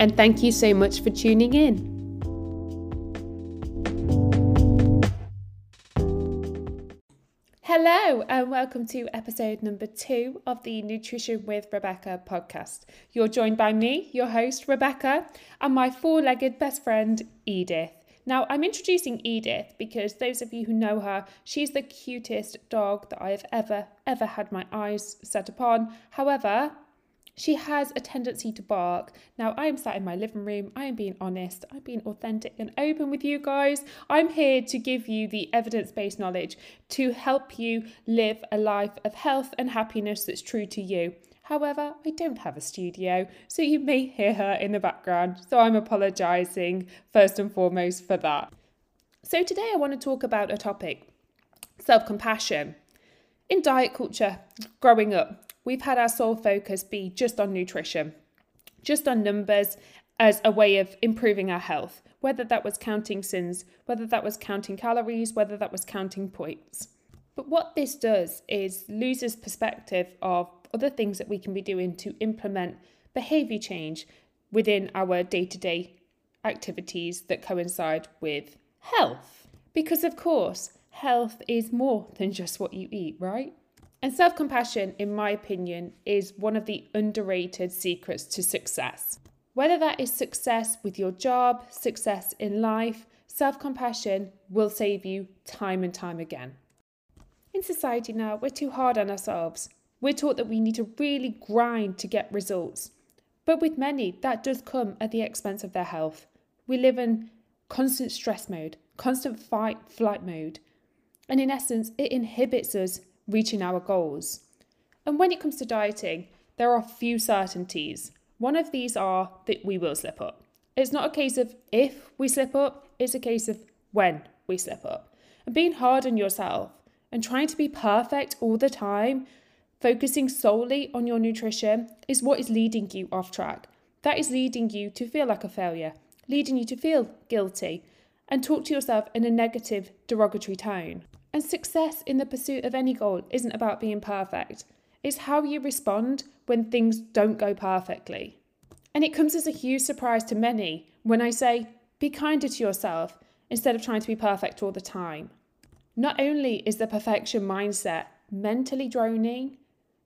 and thank you so much for tuning in. Hello, and welcome to episode number two of the Nutrition with Rebecca podcast. You're joined by me, your host, Rebecca, and my four legged best friend, Edith. Now, I'm introducing Edith because those of you who know her, she's the cutest dog that I have ever, ever had my eyes set upon. However, she has a tendency to bark. Now, I am sat in my living room. I am being honest. I'm being authentic and open with you guys. I'm here to give you the evidence based knowledge to help you live a life of health and happiness that's true to you. However, I don't have a studio, so you may hear her in the background. So I'm apologising first and foremost for that. So today I want to talk about a topic self compassion. In diet culture, growing up, we've had our sole focus be just on nutrition, just on numbers as a way of improving our health, whether that was counting syns, whether that was counting calories, whether that was counting points. But what this does is loses perspective of other things that we can be doing to implement behavior change within our day to day activities that coincide with health. Because, of course, health is more than just what you eat, right? And self compassion, in my opinion, is one of the underrated secrets to success. Whether that is success with your job, success in life, self compassion will save you time and time again. In society now, we're too hard on ourselves. We're taught that we need to really grind to get results. But with many, that does come at the expense of their health. We live in constant stress mode, constant fight flight mode. And in essence, it inhibits us reaching our goals. And when it comes to dieting, there are few certainties. One of these are that we will slip up. It's not a case of if we slip up, it's a case of when we slip up. And being hard on yourself and trying to be perfect all the time, focusing solely on your nutrition, is what is leading you off track. That is leading you to feel like a failure, leading you to feel guilty, and talk to yourself in a negative, derogatory tone. And success in the pursuit of any goal isn't about being perfect, it's how you respond when things don't go perfectly. And it comes as a huge surprise to many when I say, be kinder to yourself instead of trying to be perfect all the time. Not only is the perfection mindset mentally droning,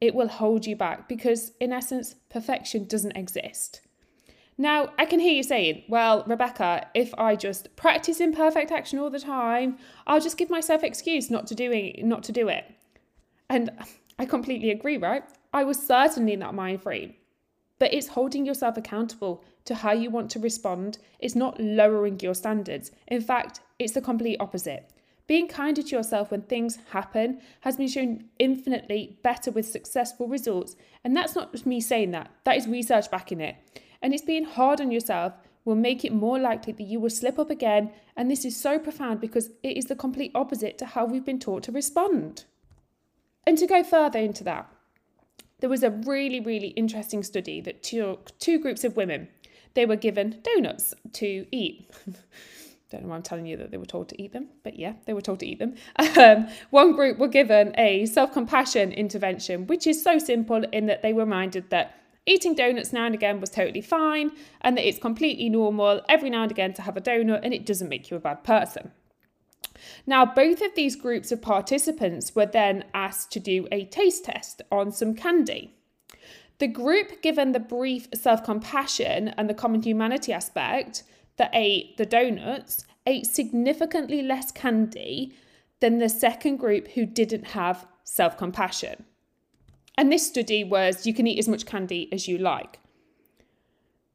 it will hold you back because, in essence, perfection doesn't exist. Now, I can hear you saying, well, Rebecca, if I just practice imperfect action all the time, I'll just give myself excuse not to doing not to do it. And I completely agree, right? I was certainly in that mind frame. But it's holding yourself accountable to how you want to respond. It's not lowering your standards. In fact, it's the complete opposite. Being kinder to yourself when things happen has been shown infinitely better with successful results. And that's not just me saying that, that is research backing it. And it's being hard on yourself will make it more likely that you will slip up again. And this is so profound because it is the complete opposite to how we've been taught to respond. And to go further into that, there was a really, really interesting study that took two groups of women. They were given donuts to eat. Don't know why I'm telling you that they were told to eat them, but yeah, they were told to eat them. Um, one group were given a self compassion intervention, which is so simple in that they were reminded that eating donuts now and again was totally fine and that it's completely normal every now and again to have a donut and it doesn't make you a bad person. Now, both of these groups of participants were then asked to do a taste test on some candy. The group given the brief self compassion and the common humanity aspect that ate the donuts ate significantly less candy than the second group who didn't have self compassion. And this study was you can eat as much candy as you like.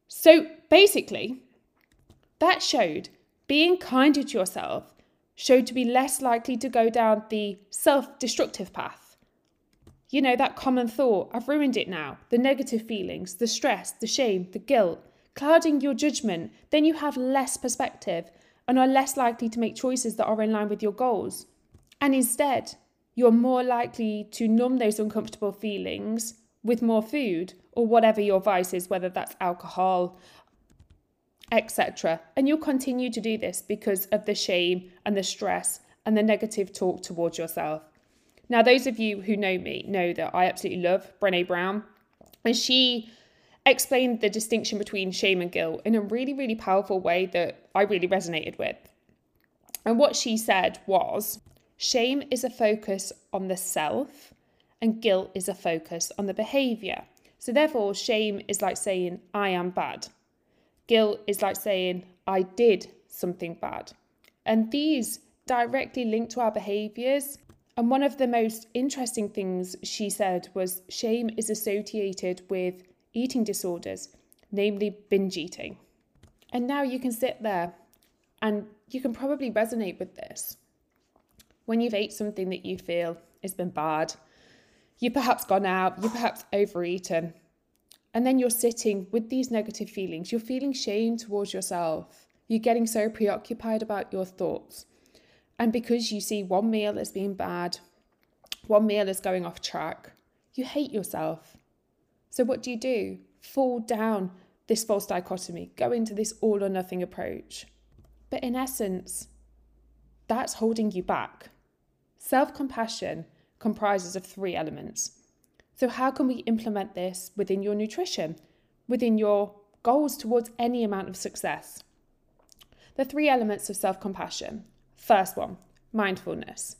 So basically, that showed being kinder to yourself showed to be less likely to go down the self destructive path. You know, that common thought, I've ruined it now, the negative feelings, the stress, the shame, the guilt, clouding your judgment, then you have less perspective and are less likely to make choices that are in line with your goals. And instead, you're more likely to numb those uncomfortable feelings with more food or whatever your vice is, whether that's alcohol, etc. And you'll continue to do this because of the shame and the stress and the negative talk towards yourself. Now, those of you who know me know that I absolutely love Brene Brown, and she explained the distinction between shame and guilt in a really, really powerful way that I really resonated with. And what she said was shame is a focus on the self, and guilt is a focus on the behavior. So, therefore, shame is like saying, I am bad. Guilt is like saying, I did something bad. And these directly link to our behaviors. And one of the most interesting things she said was shame is associated with eating disorders, namely binge eating. And now you can sit there and you can probably resonate with this. When you've ate something that you feel has been bad, you've perhaps gone out, you've perhaps overeaten, and then you're sitting with these negative feelings. You're feeling shame towards yourself. You're getting so preoccupied about your thoughts. And because you see one meal as being bad, one meal as going off track, you hate yourself. So, what do you do? Fall down this false dichotomy, go into this all or nothing approach. But in essence, that's holding you back. Self compassion comprises of three elements. So, how can we implement this within your nutrition, within your goals towards any amount of success? The three elements of self compassion. First one, mindfulness.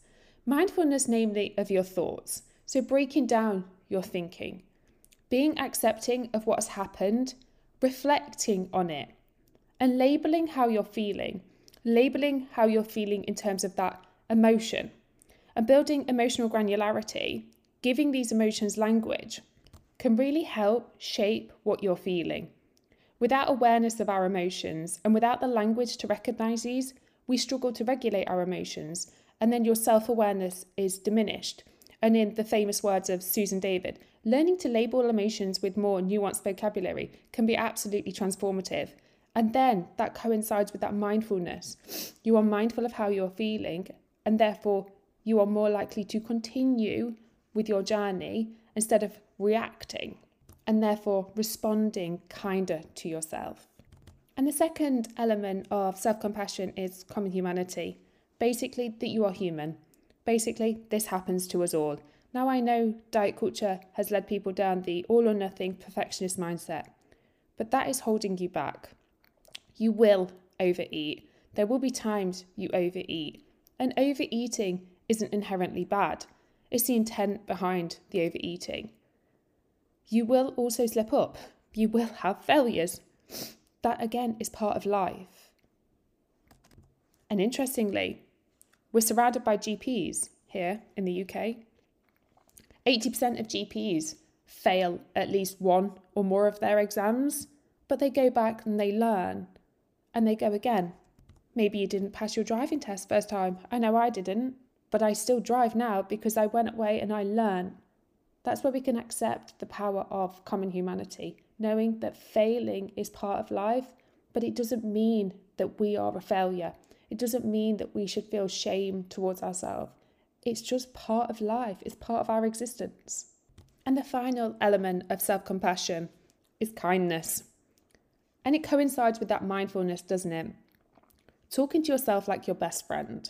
Mindfulness, namely, of your thoughts. So, breaking down your thinking, being accepting of what has happened, reflecting on it, and labeling how you're feeling, labeling how you're feeling in terms of that emotion, and building emotional granularity, giving these emotions language, can really help shape what you're feeling. Without awareness of our emotions and without the language to recognize these, we struggle to regulate our emotions, and then your self awareness is diminished. And in the famous words of Susan David, learning to label emotions with more nuanced vocabulary can be absolutely transformative. And then that coincides with that mindfulness. You are mindful of how you're feeling, and therefore you are more likely to continue with your journey instead of reacting, and therefore responding kinder to yourself. And the second element of self compassion is common humanity. Basically, that you are human. Basically, this happens to us all. Now, I know diet culture has led people down the all or nothing perfectionist mindset, but that is holding you back. You will overeat. There will be times you overeat. And overeating isn't inherently bad, it's the intent behind the overeating. You will also slip up, you will have failures. That again is part of life. And interestingly, we're surrounded by GPs here in the UK 80% of GPs fail at least one or more of their exams, but they go back and they learn and they go again. Maybe you didn't pass your driving test first time. I know I didn't, but I still drive now because I went away and I learned. That's where we can accept the power of common humanity, knowing that failing is part of life, but it doesn't mean that we are a failure. It doesn't mean that we should feel shame towards ourselves. It's just part of life, it's part of our existence. And the final element of self compassion is kindness. And it coincides with that mindfulness, doesn't it? Talking to yourself like your best friend.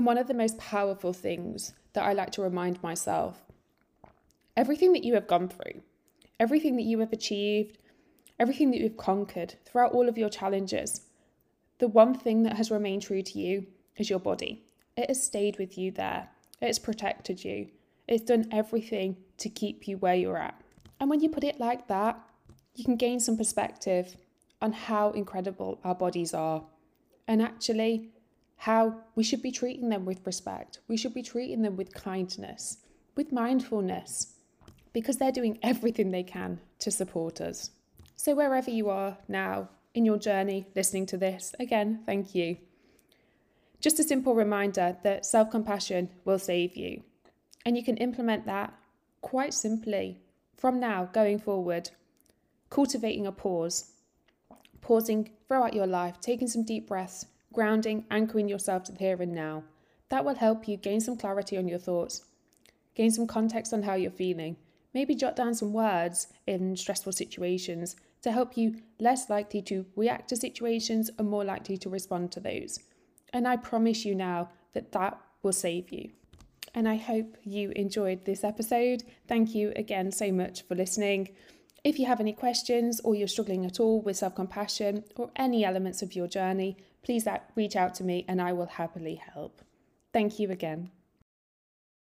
And one of the most powerful things that I like to remind myself everything that you have gone through, everything that you have achieved, everything that you've conquered throughout all of your challenges, the one thing that has remained true to you is your body. It has stayed with you there. It's protected you. It's done everything to keep you where you're at. And when you put it like that, you can gain some perspective on how incredible our bodies are and actually how we should be treating them with respect. We should be treating them with kindness, with mindfulness, because they're doing everything they can to support us. So, wherever you are now in your journey listening to this, again, thank you. Just a simple reminder that self compassion will save you. And you can implement that quite simply from now going forward, cultivating a pause pausing throughout your life, taking some deep breaths, grounding, anchoring yourself to the here and now. That will help you gain some clarity on your thoughts, gain some context on how you're feeling, maybe jot down some words in stressful situations to help you less likely to react to situations and more likely to respond to those. And I promise you now that that will save you. And I hope you enjoyed this episode. Thank you again so much for listening. If you have any questions or you're struggling at all with self compassion or any elements of your journey, please uh, reach out to me and I will happily help. Thank you again.